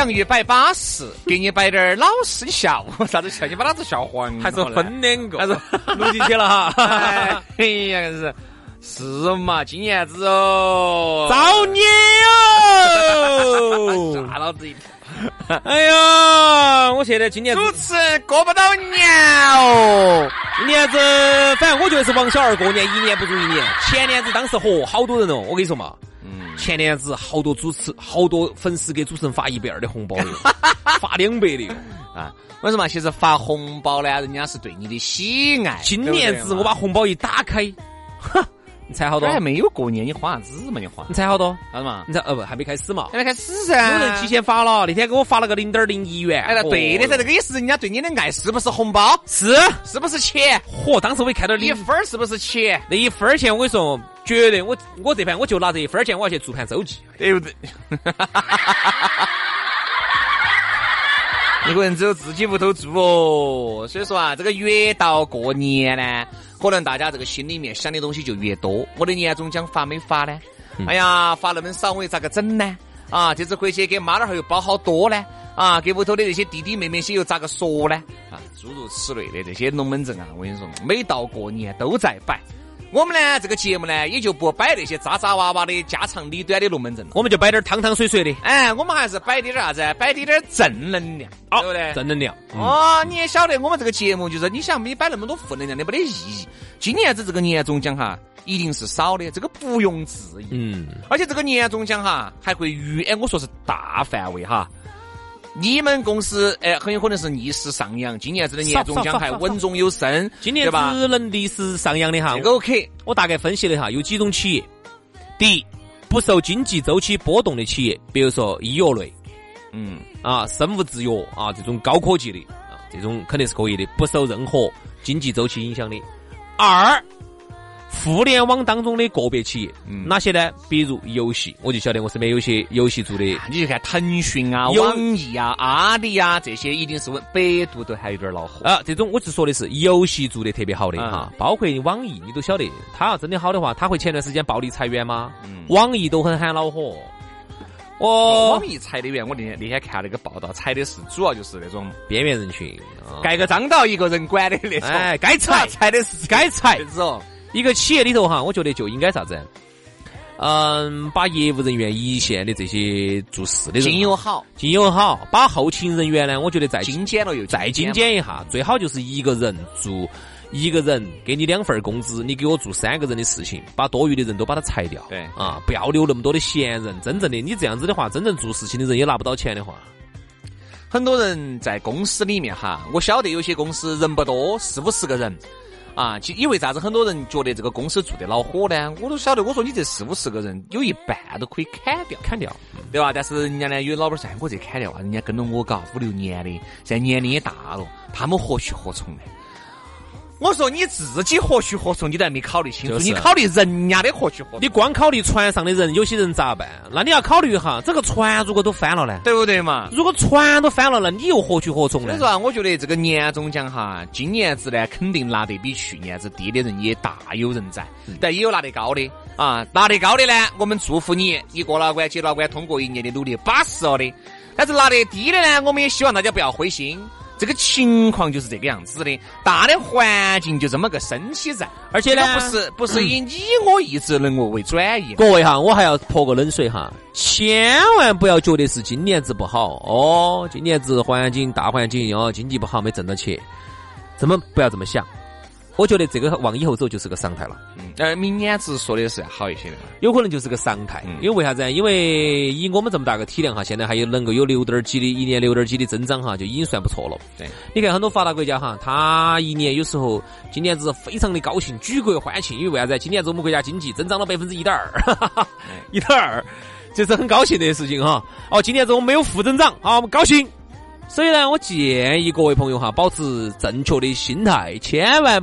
洋芋摆巴适，给你摆点儿老实你笑，啥子笑？你把老子笑黄了，还是分两个，还是 录进去了哈。哎呀，是是嘛，今年子哦，造孽哦！吓老子一跳。哎呀，我现在今年子主持过不到年哦，今年子，反正我觉得是王小二过年一年不如一年。前年子当时嚯，好多人哦，我跟你说嘛，嗯，前年子好多主持，好多粉丝给主持人发一百二的红包的，发两百的哟。啊，我说嘛，其实发红包呢，人家是对你的喜爱。今年子我把红包一打开，哼，你猜好多这？还没有过年，你花啥子嘛？你花你猜好多？啥子嘛？你猜呃不还没开始嘛？还没开始噻。有人提前发了，那天给我发了个零点零一元。哎，那对的噻，这个也是人家对你的爱，是不是红包？是，是不是钱？嚯！当时我一看到你一分儿是不是钱？那一分钱，我跟你说，绝对我我这盘我就拿这一分儿钱，我要去做盘周记。对不对？一个人只有自己屋头住哦，所以说啊，这个越到过年呢，可能大家这个心里面想的东西就越多。我的年终奖发没发呢？哎呀，发那么少，我又咋个整呢？啊，这次回去给妈老汉儿又包好多呢？啊，给屋头的那些弟弟妹妹些又咋个说呢？啊，诸如此类的这些龙门阵啊，我跟你说，每到过年都在摆。我们呢，这个节目呢，也就不摆那些渣渣哇哇的家长里短的龙门阵了。我们就摆点汤汤水水的，哎，我们还是摆点儿啥子？摆点点正能量，对不对？正能量。哦，你也晓得，我们这个节目就是，你想没摆那么多负能量的，没得意义。今年子这个年终奖哈，一定是少的，这个不用质疑。嗯，而且这个年终奖哈，还会预，哎，我说是大范围哈。你们公司哎，很有可能是逆势上扬，今年子的年终奖还稳中有升，今年？只能逆势上扬的哈这。个 OK，我大概分析了一下，有几种企业。第一，不受经济周期波动的企业，比如说医药类嗯，啊、生物制药啊这种高科技的啊，这种肯定是可以的，不受任何经济周期影响的。二，互联网当中的个别企业，嗯哪些呢？比如游戏，我就晓得我身边有些游戏做的你就看腾讯啊、网易啊、阿里啊这些，一定是问，百度都还有点恼火。啊，这种我是说的是游戏做的特别好的嗯哈，包括网易，你都晓得，它要真的好的话，它会前段时间暴力裁员吗？嗯网易都很喊恼火。哦，哦网，易裁的员，我那天那天看那个报道，裁的是主要就是那种边缘人群，啊盖个章到一个人管的那种，哎，该裁 裁的是该裁这。种。一个企业里头哈，我觉得就应该啥子？嗯，把业务人员一线的这些做事的人经营好，经营好，把后勤人员呢，我觉得再精简了又再精。简一下，最好就是一个人做一个人给你两份儿工资，你给我做三个人的事情，把多余的人都把它裁掉。对啊，不要留那么多的闲人。真正的你这样子的话，真正做事情的人也拿不到钱的话，很多人在公司里面哈，我晓得有些公司人不多，四五十个人。啊，其因为啥子？很多人觉得这个公司做得恼火呢？我都晓得，我说你这四五十个人，有一半都可以砍掉，砍掉。对吧？但是人家呢，有老板说，哎我这砍掉啊，人家跟了我搞五六年的，现在年龄也大了，他们何去何从呢？我说你自己何去何从，你都还没考虑清楚，就是你考虑人家的何去何从，你光考虑船上的人，有些人咋办？那你要考虑哈，这个船如果都翻了呢？对不对嘛？如果船都翻了，那你又何去何从呢所以？说啊，我觉得这个年终奖哈，今年子呢肯定拿得比去年子低的人也大有人在，但也有拿得高的啊，拿得高的呢，我们祝福你，你过了关接了关，通过一年的努力巴适了的。但是拿得低的呢，我们也希望大家不要灰心。这个情况就是这个样子的，大的环境就这么个升起在，而且呢不是不是以你我意志能够为转移。各位哈，我还要泼个冷水哈，千万不要觉得是今年子不好。哦，今年子环境大环境哦，经济不好没挣到钱，怎么不要这么想。我觉得这个往以后走就是个常态了，嗯，呃，明年子说的是要好一些的。有可能就是个常态。嗯因为为啥子？因为以我们这么大个体量哈，现在还有能够有六点几的一年六点几的增长哈，就已经算不错了。对，你看很多发达国家哈，他一年有时候今年子非常的高兴，举国欢庆，因为为啥子？今年子我们国家经济增长了百分之一点二，一点二，这是很高兴的事情哈。哦，今年子我们没有负增长，好，我们高兴。所以呢，我建议各位朋友哈，保持正确的心态，千万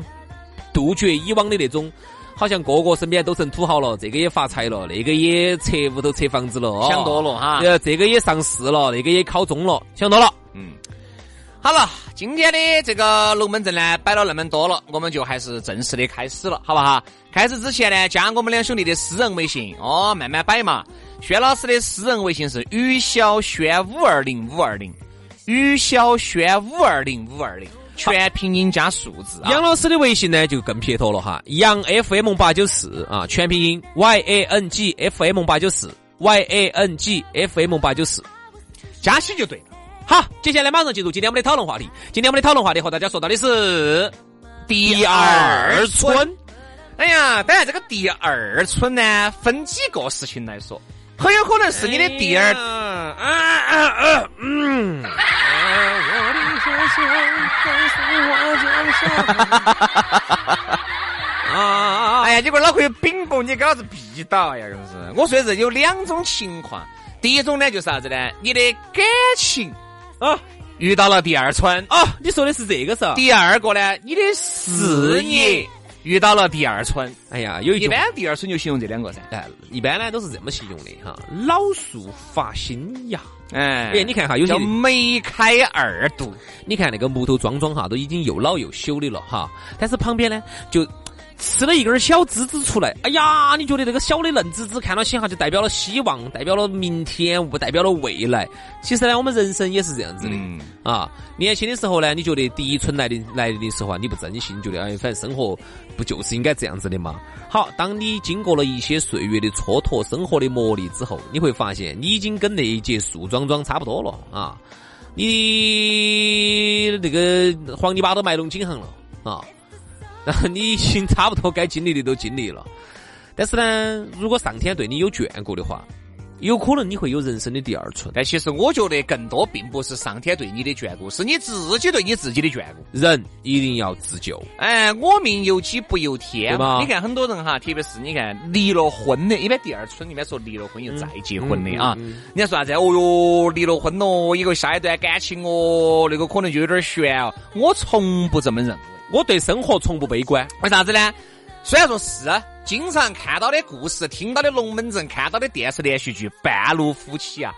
杜绝以往的那种。好像个个身边都成土豪了，这个也发财了，那个也拆屋头拆房子了，哦想多了哈呃，这个也上市了，那个也考中了，想多了。嗯，好了，今天的这个龙门阵呢，摆了那么多了，我们就还是正式的开始了，好不好？开始之前呢，加我们两兄弟的私人微信哦，慢慢摆嘛。轩老师的私人微信是于小轩五二零五二零，于小轩五二零五二零，全拼音加数字啊。杨老师的微信呢就更撇脱了哈，杨 FM 八九四啊，全拼音 Y A N G F M 八九四，Y A N G F M 八九四。加起就对了。好，接下来马上进入今天我们的讨论话题。今天我们的讨论话题和大家说到的是第二春。哎呀，当然这个第二春呢，分几个事情来说，很有可能是你的第二。啊啊啊嗯。啊 哎呀，你个脑壳有饼不？你给老子闭到！哎呀，真是！我说的是有两种情况，第一种呢就是啥子呢？你的感情啊遇到了第二春；啊！你说的是这个噻？第二个呢，你的事业遇到了第二春。哎呀，有一一般第二春就形容这两个噻。哎，一般呢都是这么形容的哈，老树发新芽。哎哎，你看哈，有些叫梅开二度。你看那个木头桩桩哈，都已经又老又朽的了哈，但是旁边呢就。吃了一根小枝枝出来，哎呀，你觉得那个小的嫩枝枝看到起哈，就代表了希望，代表了明天，代表了未来。其实呢，我们人生也是这样子的、嗯啊。年轻的时候呢，你觉得第一春来的来的时候啊，你不珍惜，你觉得哎，反正生活不就是应该这样子的嘛？好，当你经过了一些岁月的蹉跎，生活的磨砺之后，你会发现你已经跟那一节树桩桩差不多了啊。你那个黄泥巴都埋拢颈行了啊，然后你已经差不多该经历的都经历了。但是呢，如果上天对你有眷顾的话，有可能你会有人生的第二春。但其实我觉得更多并不是上天对你的眷顾，是你自己对你自己的眷顾。人一定要自救。哎，我命由己不由天你看很多人哈，特别是你看离了婚的，一般第二春里面说离了婚又再结婚的啊。嗯嗯你看说啥子？哦哟，离了婚了，以后下一段感情哦，那个可能就有点悬哦。我从不这么认为。我对生活从不悲观。为啥子呢？虽然说是经常看到的故事、听到的龙门阵、看到的电视连续剧，半路夫妻啊，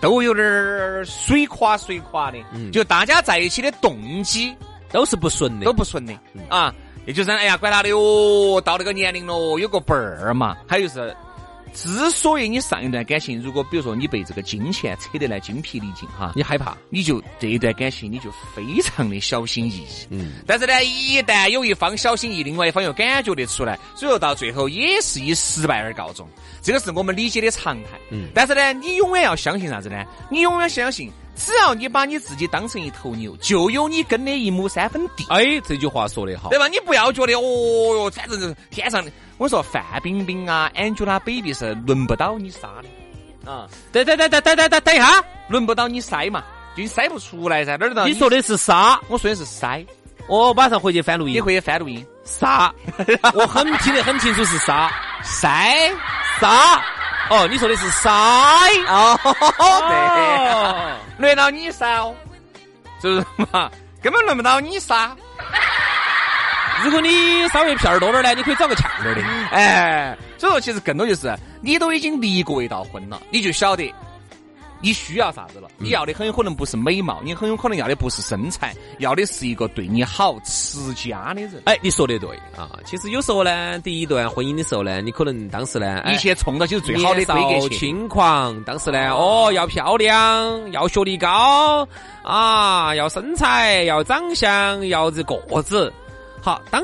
都有点儿水垮水垮的。就大家在一起的动机都是不顺的，都不顺的啊。也就是哎呀，管他的哦，到那个年龄了，有个伴儿嘛。还有就是，之所以你上一段感情，如果比如说你被这个金钱扯得来精疲力尽哈，你害怕。你就这一段感情你就非常的小心翼翼。嗯，但是呢，一旦有一方小心翼翼，另外一方又感觉得出来，所以说到最后也是以失败而告终。这个是我们理解的常态。嗯但是呢，你永远要相信啥子呢？你永远相信，只要你把你自己当成一头牛，就有你耕的一亩三分地。哎，这句话说得好对。吧？你不要觉得哦哟，反正是天上的。我说范冰冰啊，Angelababy 是轮不到你杀的啊，等等等等等等等等一下，轮不到你筛嘛，就你筛不出来噻，哪儿到你说的是杀，我说的是筛，我马上回去翻录音。你回去翻录音，杀，我很听得很清楚是杀筛杀。哦，你说的是塞。哦，哦对，轮到你杀哦，是不是嘛？根本轮不到你杀。如果你稍微片儿多点儿呢，你可以找个呛点儿的。哎，所以说其实更多就是你都已经离过一道婚了，你就晓得你需要啥子了。你要的很有可能不是美貌，你很有可能要的不是身材，要的是一个对你好、持家的人。哎，你说的对啊。其实有时候呢，第一段婚姻的时候呢，你可能当时呢，哎一切冲到就是最好的年少规格去。轻狂，当时呢，哦，要漂亮，要学历高啊，要身材，要长相，要这个子。好，当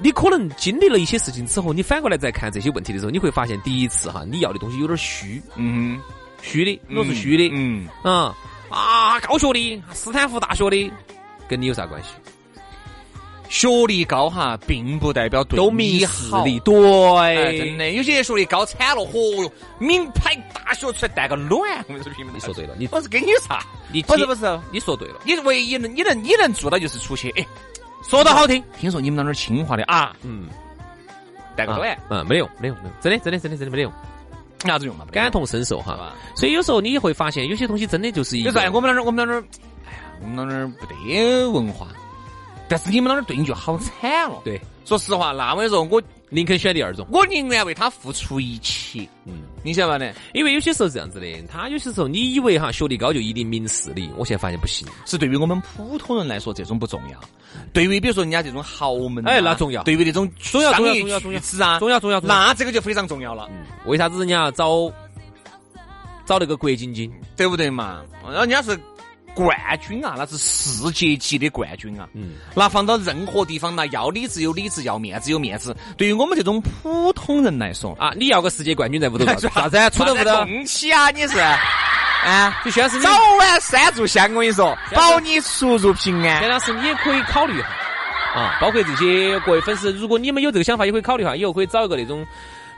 你可能经历了一些事情之后，你反过来再看这些问题的时候，你会发现，第一次哈，你要的东西有点虚，嗯虚的，都是虚的，嗯，嗯啊，高学历，斯坦福大学的，跟你有啥关系？学历高哈，并不代表对都你迷势好。力，哎，对，真的，有些人学历高惨了，嚯哟，名牌大学出来带个卵，我跟你说，你说对了，你我是跟你啥？你不是不是，你说对了，你唯一能你能你能做到就是出去，哎，说得好听，听说你们那儿清华的啊，嗯，带个卵，嗯，没得用，没得用，没用真的，真的，真的，真的没得用，有啥子用嘛？感同身受哈。所以有时候你会发现，有些东西真的就是一个就说哎，我们那儿我们那儿，哎呀，我们那儿不得文化，但是你们那儿对你就好惨了。对，说实话，那我跟你说，我宁肯选第二种，我宁愿为他付出一切，嗯，你晓得吧呢？因为有些时候是这样子的，他有些时候你以为哈学历高就一定明事理，我现在发现不行。是对于我们普通人来说，这种不重要。对于比如说人家这种豪门啊，哎那重要对于那种重要重要重要重要啊，重要重要重要那这个就非常重要了，嗯，为啥子人家找找那个郭晶晶？对不对嘛？然后人家是冠军啊，那是世界级的冠军啊。嗯，那放到任何地方，那要理智有理智，要面子有面子。对于我们这种普通人来说，啊，你要个世界冠军在屋头干 啥子？出头屋头，动起啊！你是 啊，就宣是你早晚三炷香，我跟你说，保你出入平安田。老师，你也可以考虑一下啊，包括这些各位粉丝，如果你们有这个想法，也可以考虑一下，以后可以找一个那种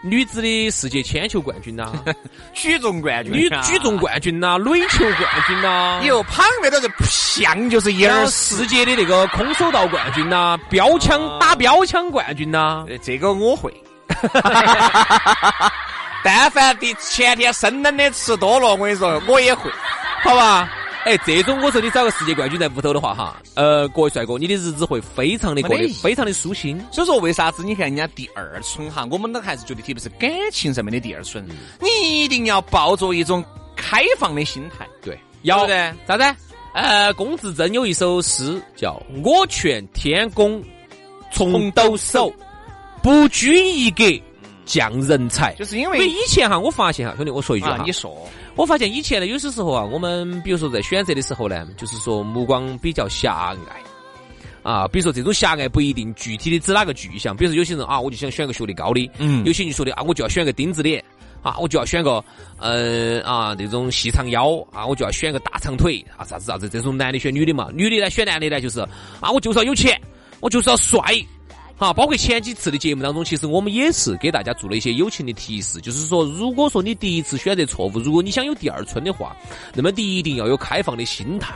女子的世界铅球冠军呐、举重冠军啊，女举重冠军呐、垒球冠军呐、以后旁边的这像就是一然后耳屎。世界的那个空手道冠军呐、标枪啊打标枪冠军呐、呃这个我会。但凡第前天生冷的吃多了，我跟你说，我也会。好吧？哎，这种我说你找个世界冠军在屋头的话，哈，呃，各位帅哥，你的日子会非常的过得非常的舒心。所以说，为啥子你看人家第二春哈，我们都还是觉得特别是感情上面的第二春，你一定要抱着一种开放的心态。对，要不对？啥子？呃，龚自珍有一首诗叫“我劝天公重抖擞，不拘一格降人才”。就是因因为为以前哈，我发现哈，兄弟，我说一句哈，啊，你说我发现以前呢，有些时候啊，我们比如说在选择的时候呢，就是说目光比较狭隘。啊，比如说这种狭隘不一定具体的指哪个具象，比如说有些人啊，我就想选个学历高的，嗯。有些人说的啊，我就要选个钉子脸，啊，我就要选个呃啊那种细长腰。啊，我就要选个大长腿。啊，啥子啥子，这种男的选女的嘛，女的呢选男的呢就是啊，我就是要有钱，我就是要帅。好，包括前几次的节目当中，其实我们也是给大家做了一些友情的提示，就是说，如果说你第一次选择错误，如果你想有第二春的话，那么你一定要有开放的心态。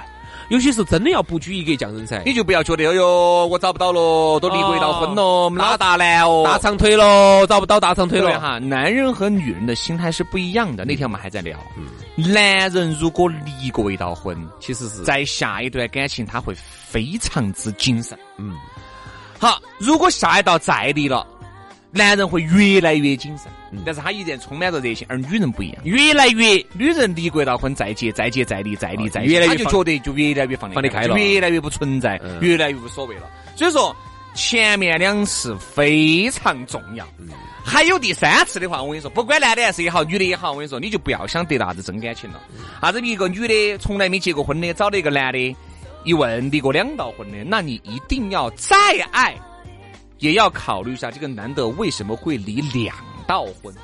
有些时候真的要不拘一格降人才，你就不要觉得，哎呦，我找不到喽，都离过一道婚喽，我们老大难哦，大长腿喽，找不到大长腿了。哈，男人和女人的心态是不一样的。那天我们还在聊，男人如果离过一道婚，其实是在下一段感情他会非常之谨慎。嗯，好，如果下一道再离了，男人会越来越谨慎，但是他依然充满着热情，而女人不一样。越来越女人离过一道婚，再结，再结，再离，再离，再结，越来越放他就觉得就越来越放放得开了越来越不存在，嗯越来越无所谓了。所以说，前面两次非常重要。嗯还有第三次的话，我跟你说，不管男的还是也好，女的也好，我跟你说，你就不要想得到啥子真感情了。嗯啥子一个女的从来没结过婚的，找了一个男的，一问离过两道婚的，那你一定要再爱，也要考虑一下这个男的为什么会离两道婚。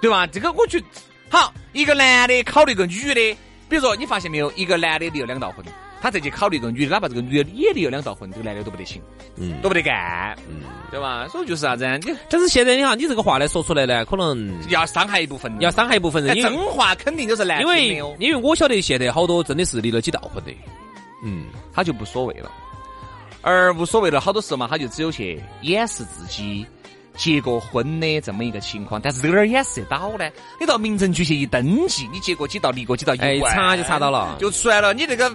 对吧？这个我觉得好，一个男的考虑一个女的，比如说你发现没有，一个男的离了两道婚，他再去考虑一个女的，哪怕这个女的也离了两道婚，这个男的都不得行，嗯都不得干，嗯。对吧？所以就是啥子啊？你但是现在你看，你这个话呢说出来呢，可能要伤害一部分，要伤害一部分人，真话肯定就是难因为因为我晓得现在好多真的是离了几道婚的，嗯，他就无所谓了。而无所谓了，好多时候嘛，他就只有去掩饰自己结过婚的这么一个情况。但是这个哪儿掩饰得到呢？你到民政局去一登记，你结过几道，离过几道，一查就查到了，就出来了。你这个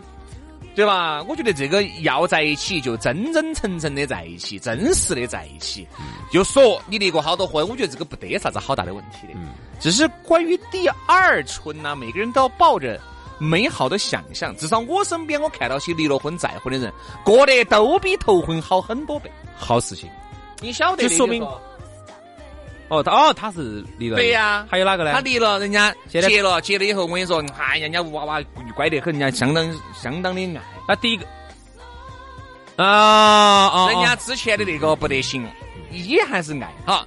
对吧？我觉得这个要在一起，就真真诚诚的在一起，真实的在一起。就说你离过好多婚，我觉得这个不得啥子好大的问题的。只是关于第二春呢、每个人都要抱着美好的想象。至少我身边我看到些离了婚再婚的人，过得都比头婚好很多倍。好事情。你晓得的就说明哦，他哦他是离了。对呀还有哪个呢？他离了，人家现在结了，结了以后，我跟你说，哎呀，人家娃娃乖得很，人家相当相当的爱。那第一个啊啊，人家之前的那个不得行，也还是爱哈。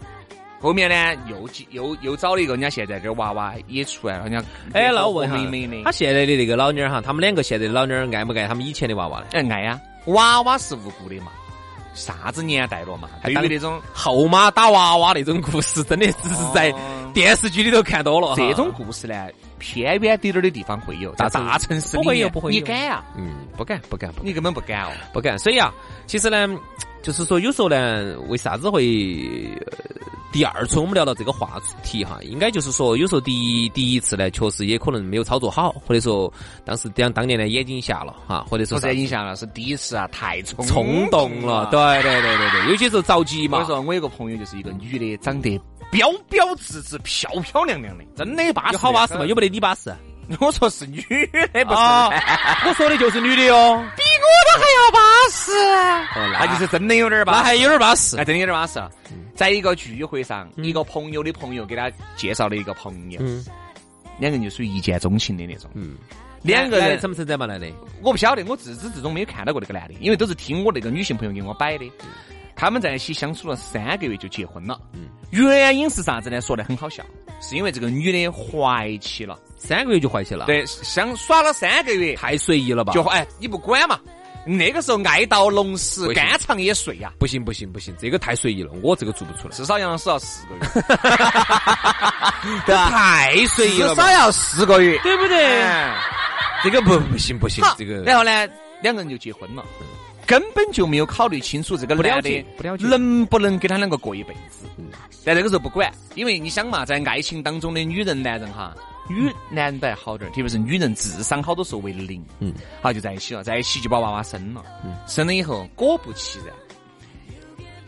后面呢，又结又又找了一个，人家现在这娃娃也出来了，人家哎，那我问美哈，他现在的那个老妞儿哈，他们两个现在的老妞儿爱不爱他们以前的娃娃呢？哎爱呀，娃娃是无辜的嘛，啥子年代了嘛？还有那种后妈打娃娃那种故事，真的只是在哦电视剧里头看多了。这种故事呢，偏远点点儿的地方会有，在大城市不会有不会有你敢啊？嗯，不敢不敢不敢你根本不敢哦。不敢。所以啊，其实呢，就是说有时候呢，为啥子会、呃第二次我们聊到这个话题哈，应该就是说有时候第一第一次呢，确实也可能没有操作好，或者说当时当当年呢眼睛瞎了哈，或者说不是啥影响了，是第一次啊，太冲冲动了，对对对对对，有些时候着急嘛我跟你。说，我有个朋友就是一个女的，长得标标致致、漂漂亮亮的，真的巴适。有好巴适嘛？有没得你巴适？我说是女的，不是。啊我说的就是女的哟。都还要巴适，哦那就是真的有点巴适，那还有点巴适还。真的有点巴适。在一个聚会上，一个朋友的朋友给他介绍了一个朋友，嗯两个人就属于一见钟情的那种。嗯，两个人来的成不成长嘛来的？我不晓得，我自始至终没有看到过那个男的，因为都是听我那个女性朋友给我摆的。他们在一起相处了三个月就结婚了。嗯原因是啥子呢？说的很好笑，是因为这个女的怀起了，三个月就怀起了，，对，相耍了三个月太随意了吧？就哎，你不管嘛。那个时候爱到浓时，肝肠也碎呀、不行不行不行，这个太随意了，我这个做不出来。至少杨老师要四个月，对太随意了吧，至少要四个月，对不对？哎。这个不不行不行，，这个。然后呢，两个人就结婚了，根本就没有考虑清楚这个不了男的解不了解。能不能跟他两个过一辈子。嗯。但那个时候不管，因为你想嘛，在爱情当中的女人、男人哈，女男人都还好点儿，特别是女人智商好多时候为零，嗯，好就在一起了，在一起就把娃娃生了，嗯生了以后果不其然，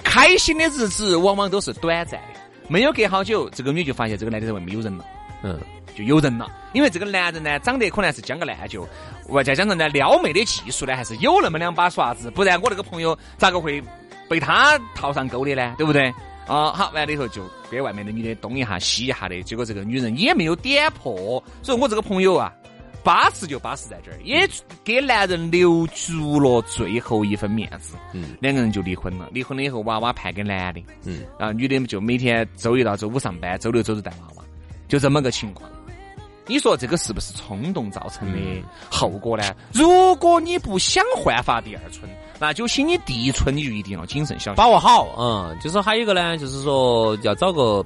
开心的日子往往都是短暂的，没有隔好久，这个女就发现这个男的在外面有人了。嗯，就有人了。因为这个男人呢，长得可能还是将个烂就，外再加上呢撩妹的技术呢，还是有那么两把刷子，不然我那个朋友咋个会被他套上钩的呢？对不对？啊，好，完了以后就给外面的女的东一下西一下的，结果这个女人也没有点破，所以我这个朋友啊，巴适就巴适在这儿，也给男人留足了最后一分面子。嗯，两个人就离婚了，离婚了以后，娃娃判给男的，嗯，然后，女的就每天周一到周五上班，周六周日带娃娃，就这么个情况。你说这个是不是冲动造成的？后果呢？如果你不想焕发第二春，那就请你第一春你就一定要谨慎小心。把握好，嗯，就是说还有一个呢，就是说要找个，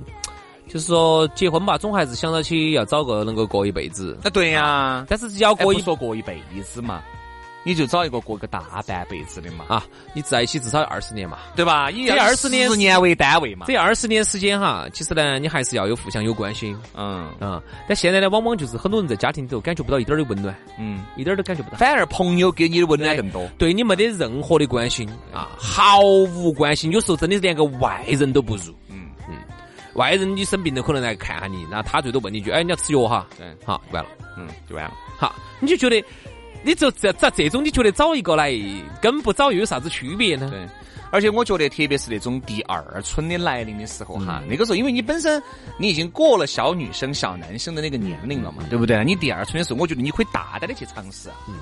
就是说结婚吧，总还是想到起要找个能够过一辈子，啊，对呀、但是只要过一说过一辈子嘛，你就找一个过个大半辈子的嘛，啊，你在一起至少二十年嘛，对吧？以这20年十年为单位嘛。这二十年时间哈，其实呢，你还是要有互相有关心嗯啊。但现在呢，往往就是很多人在家庭里头感觉不到一点的温暖，嗯，一点都感觉不到。反而朋友给你的温暖更多。对你没得任何的关心啊，毫无关心，有时候真的是连个外人都不如。嗯嗯，外人你生病了可能来看下你，然后他最多问你一句，哎，你要吃药哈？对，好，完了，嗯，就完了。好，你就觉得，你就这这这种，你觉得找一个来跟不找又有啥子区别呢？对，而且我觉得，特别是那种第二春的来临的时候哈，那个时候，因为你本身你已经过了小女生、小男生的那个年龄了嘛，对不对？你第二春的时候，我觉得你可以大胆的去尝试。嗯，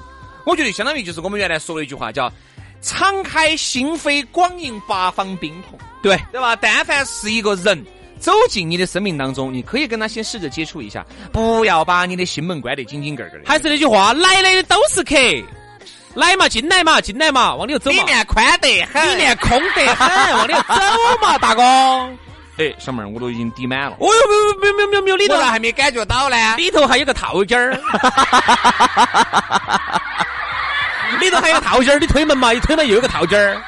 我觉得相当于就是我们原来说的一句话叫“敞开心扉，广迎八方宾朋”，对，对吧？但凡是一个人。走进你的生命当中，你可以跟他先试着接触一下，不要把你的心门关得紧紧个个的。还是那句话，来的都是客，来嘛，进来嘛，进来嘛，往里头走嘛。里，面宽得很，里面空得很，往里头走嘛，大哥。哦哎，小妹儿，我都已经抵满了，哦哟，没有没有没有没有没有，里头咋还没感觉到呢？里头还有个套间儿，里头还有个套间儿，你推门嘛，一推门又有个套间儿，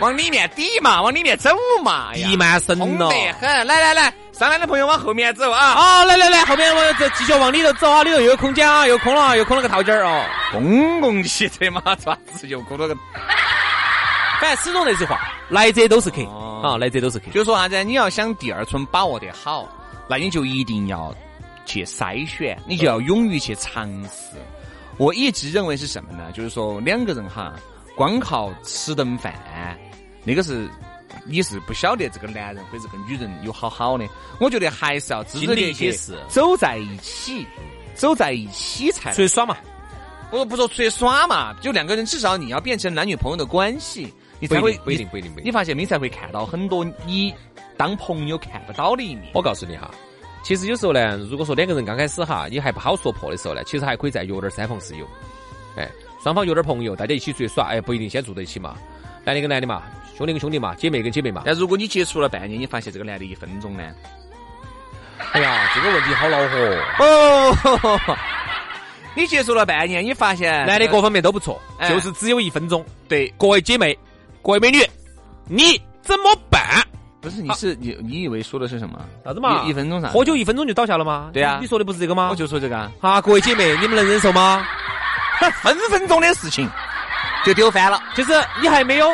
往里面抵嘛，往里面走嘛，哎呀地满身了。空得很。来来来，上来的朋友往后面走啊！好，来来来，后面我这继续往里头走啊，里头又有空间啊，又空了，又空了个套间儿哦。公共汽车嘛，爪子又空了个。反正始终那句话，来者都是客哦啊，来者都是客。就说啥子？你要想第二春把握得好，那你就一定要去筛选，你就要勇于去尝试。我一直认为是什么呢？就是说两个人哈，光靠吃顿饭，那个是你是不晓得这个男人或者这个女人有好好的。我觉得还是要知经历得去一些事走在一起，走在一起才出去耍嘛，我不说出去耍嘛，就两个人至少你要变成男女朋友的关系，你才会不一定不一定不一定你发现你才会看到很多你当朋友看不到的一面。我告诉你哈，其实有时候呢，如果说两个人刚开始哈，你还不好说破的时候呢，其实还可以再约点三朋四友，哎，双方约点朋友，大家一起出去耍，哎，不一定先住在一起嘛，男的跟男的嘛，兄弟跟兄弟嘛，姐妹跟姐妹嘛。但如果你接触了半年，你发现这个男的一分钟呢？哎呀，这个问题好恼火。哦，你接触了半年，你发现男的各方面都不错，哎就是只有一分钟。对，各位姐妹，各位美女，你怎么办？不是你是你你以为说的是什么？啥子嘛？一一分钟啥？喝酒一分钟就倒下了吗？对啊你你说的不是这个吗？我就说这个啊，啊，各位姐妹，你们能忍受吗？分 分钟的事情就丢翻了。就是你还没有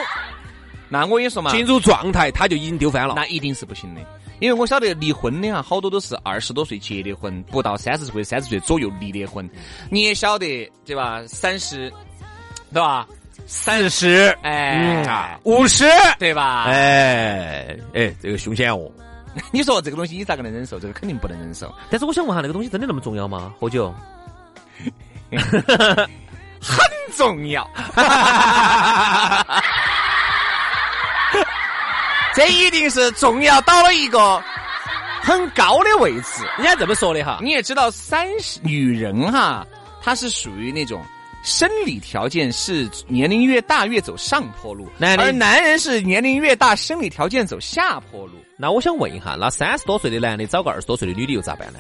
那我跟你说嘛，进入状态，他就已经丢翻了。那一定是不行的。因为我晓得离婚的啊，好多都是二十多岁结的婚，不到三十岁、三十岁左右离的婚。你也晓得对吧？三十，对吧？三十，哎，啊，五十，对吧？哎哎，这个凶险哦。你说这个东西你咋个能忍受？这个肯定不能忍受。但是我想问下，那个东西真的那么重要吗？喝酒？很重要。这一定是重要到了一个很高的位置。人家这么说的哈。你也知道，三十女人哈，她是属于那种生理条件是年龄越大越走上坡路，男而男人是年龄越大生理条件走下坡路。那我想问一下，那三十多岁的男的找个二十多岁的女的又咋办呢？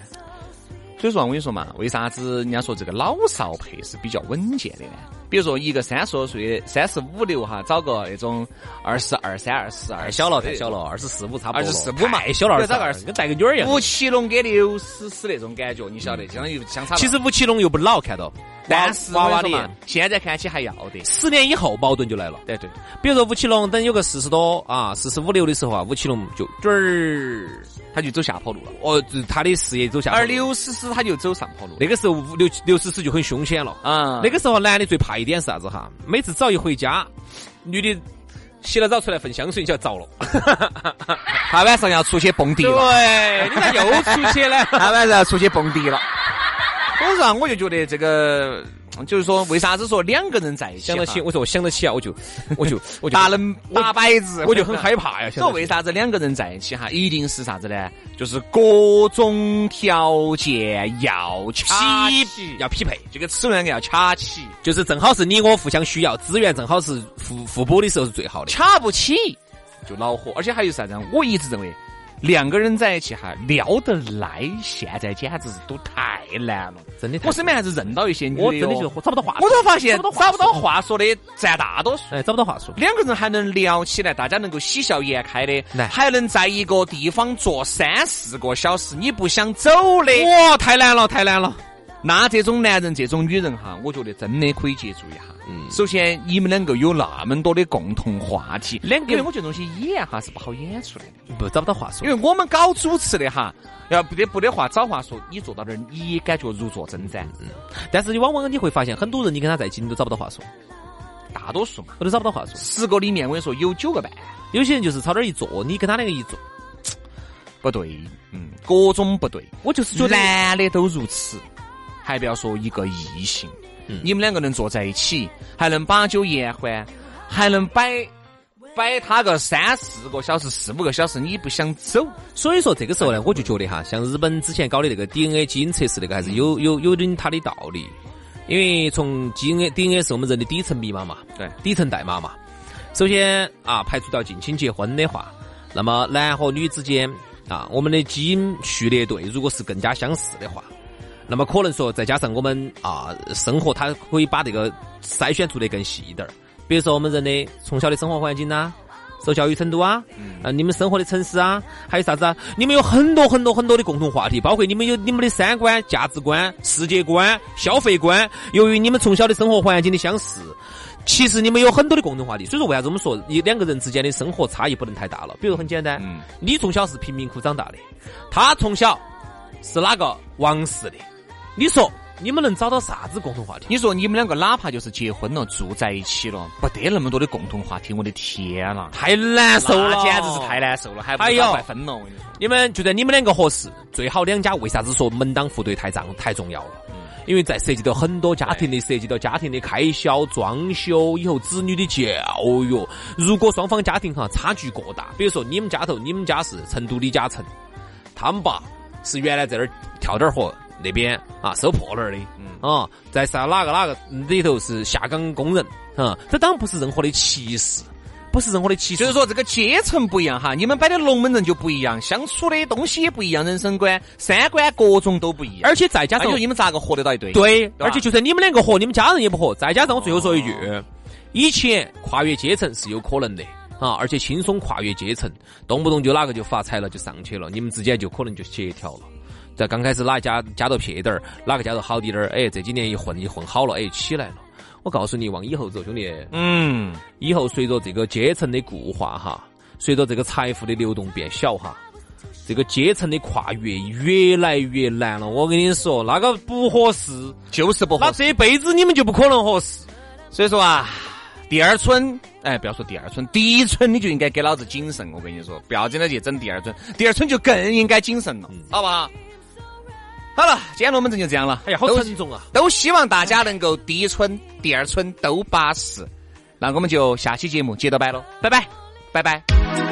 所以说啊，我跟你说嘛，为啥子人家说这个老少配是比较稳健的呢？比如说一个三十多岁的、三十五六哈，找个那种二十二三、二十二，太小了，太小。了，二十四五差不多了。24 25嘛太小了，找个二十，跟带个女儿一样。吴奇隆跟刘诗诗那种感觉，你晓得，相当于相差。其实吴奇隆又不老，看到，但是娃娃脸，现在看起还要得。十年以后矛盾就来了。对对，比如说吴奇隆等有个四十多啊，四十五六的时候啊，吴奇隆就准儿，他就走下坡路了。哦，他的事业走下坡路。而刘诗诗他就走上坡路。那个时候吴刘刘诗诗就很凶险了。啊，那个时候男的最怕一点是啥子哈？每次只要一回家，女的洗了澡出来喷香水，你就要着了。他晚上要出去蹦迪了，对，你咋又出去呢？他晚上要出去蹦迪了。我说啊，我就觉得这个，就是说，为啥子说两个人在一起，想得起，我说我想得起啊，我就我就我就 打能打摆子，我就很害怕呀。说为啥子两个人在一起哈，一定是啥子呢？就是各种条件要掐匹起，要匹配，这个齿轮要掐起，就是正好是你我互相需要，资源正好是互互补的时候是最好的。掐不起就恼火。而且还有啥子？我一直认为。两个人在一起哈，聊得来，现在简直是都太难了。真的我身边还是认到一些女的我真的就找不到话说，我都发现找找不到，话说的占大多数。哎，找不到话说。两个人还能聊起来，大家能够喜笑颜开的，还能在一个地方坐三四个小时，你不想走的，哇，太难了，太难了。那这种男人、这种女人哈，我觉得真的可以接触一下。嗯，首先你们两个有那么多的共同话题，两个因为我觉得东西演哈是不好演出来的。不找不到话说因。为我们搞主持的哈，要不得不得话找话说，你坐到那儿你也感觉如坐针毡。嗯，但是你往往你会发现，很多人你跟他在一起，你都找不到话说，大多数嘛，我都找不到话说。十个里面我跟你说有九个半有些人就是朝那儿一坐，你跟他两个一坐，不对，嗯，各种不对。我就是觉得男的都如此，还不要说一个异性，嗯你们两个能坐在一起，还能把酒言欢，还能摆摆他个三四个小时、四五个小时，你不想走，所以说这个时候呢，我就觉得哈，像日本之前搞的那个 DNA 基因测试那个，还是有有有点它的道理。因为从基因 DNA 是我们人的底层密码嘛，对底层代码嘛。首先啊，排除掉近亲结婚的话，那么男和女之间啊，我们的基因序列对如果是更加相似的话，那么可能说再加上我们啊生活，它可以把这个筛选做得更细一点儿。比如说我们人的从小的生活环境呐、受教育程度啊，啊，你们生活的城市啊，还有啥子啊？你们有很多很多很多的共同话题，包括你们有你们的三观、价值观、世界观、消费观。由于你们从小的生活环境的相似，其实你们有很多的共同话题。所以说，为啥子我们说一两个人之间的生活差异不能太大了？比如很简单，嗯你从小是贫民窟长大的，他从小是哪个王室的？你说你们能找到啥子共同话题？你说你们两个哪怕就是结婚了，住在一起了，不得那么多的共同话题，我的天呐，太难受了，简直是太难受了，还不哎呦如快分了。你们觉得你们两个合适，最好两家为啥子说门当户对太重太重要了？因为在涉及到很多家庭的，涉及到家庭的开销、装修，以后子女的教育。如果双方家庭哈差距过大，比如说你们家头，你们家是成都李嘉诚，他们爸是原来在那儿跳点儿河那边啊收破烂儿的，啊，在啥哪个哪个里头是下岗工人啊，这当然不是任何的歧视，不是任何的歧视，就是说这个阶层不一样哈，你们摆的龙门阵就不一样，相处的东西也不一样，人生观、三观各种都不一样。而且再加上你们咋个合得到一堆？对，吧而且就算你们两个合，你们家人也不合。再加上我最后说一句，以前跨越阶层是有可能的啊，而且轻松跨越阶层，动不动就哪个就发财了，就上去了，你们之间就可能就协调了。在刚开始哪家家头撇点儿，哪个家头好滴点儿，哎，这几年一混一混好了，哎，起来了。我告诉你，往以后走，兄弟，嗯，以后随着这个阶层的固化哈，随着这个财富的流动变小哈，这个阶层的跨越越来越难了。我跟你说，那个不合适。就是不合适。那这辈子你们就不可能合适。所以说啊，第二春，哎，不要说第二春，第一春你就应该给老子谨慎。我跟你说，不要真的去整第二春，第二春就更应该谨慎了，好不好？好了，今天龙门阵就这样了。哎呀，好沉重啊！都希望大家能够第一春、第二春都巴适。那我们就下期节目接着摆喽，拜拜，拜拜。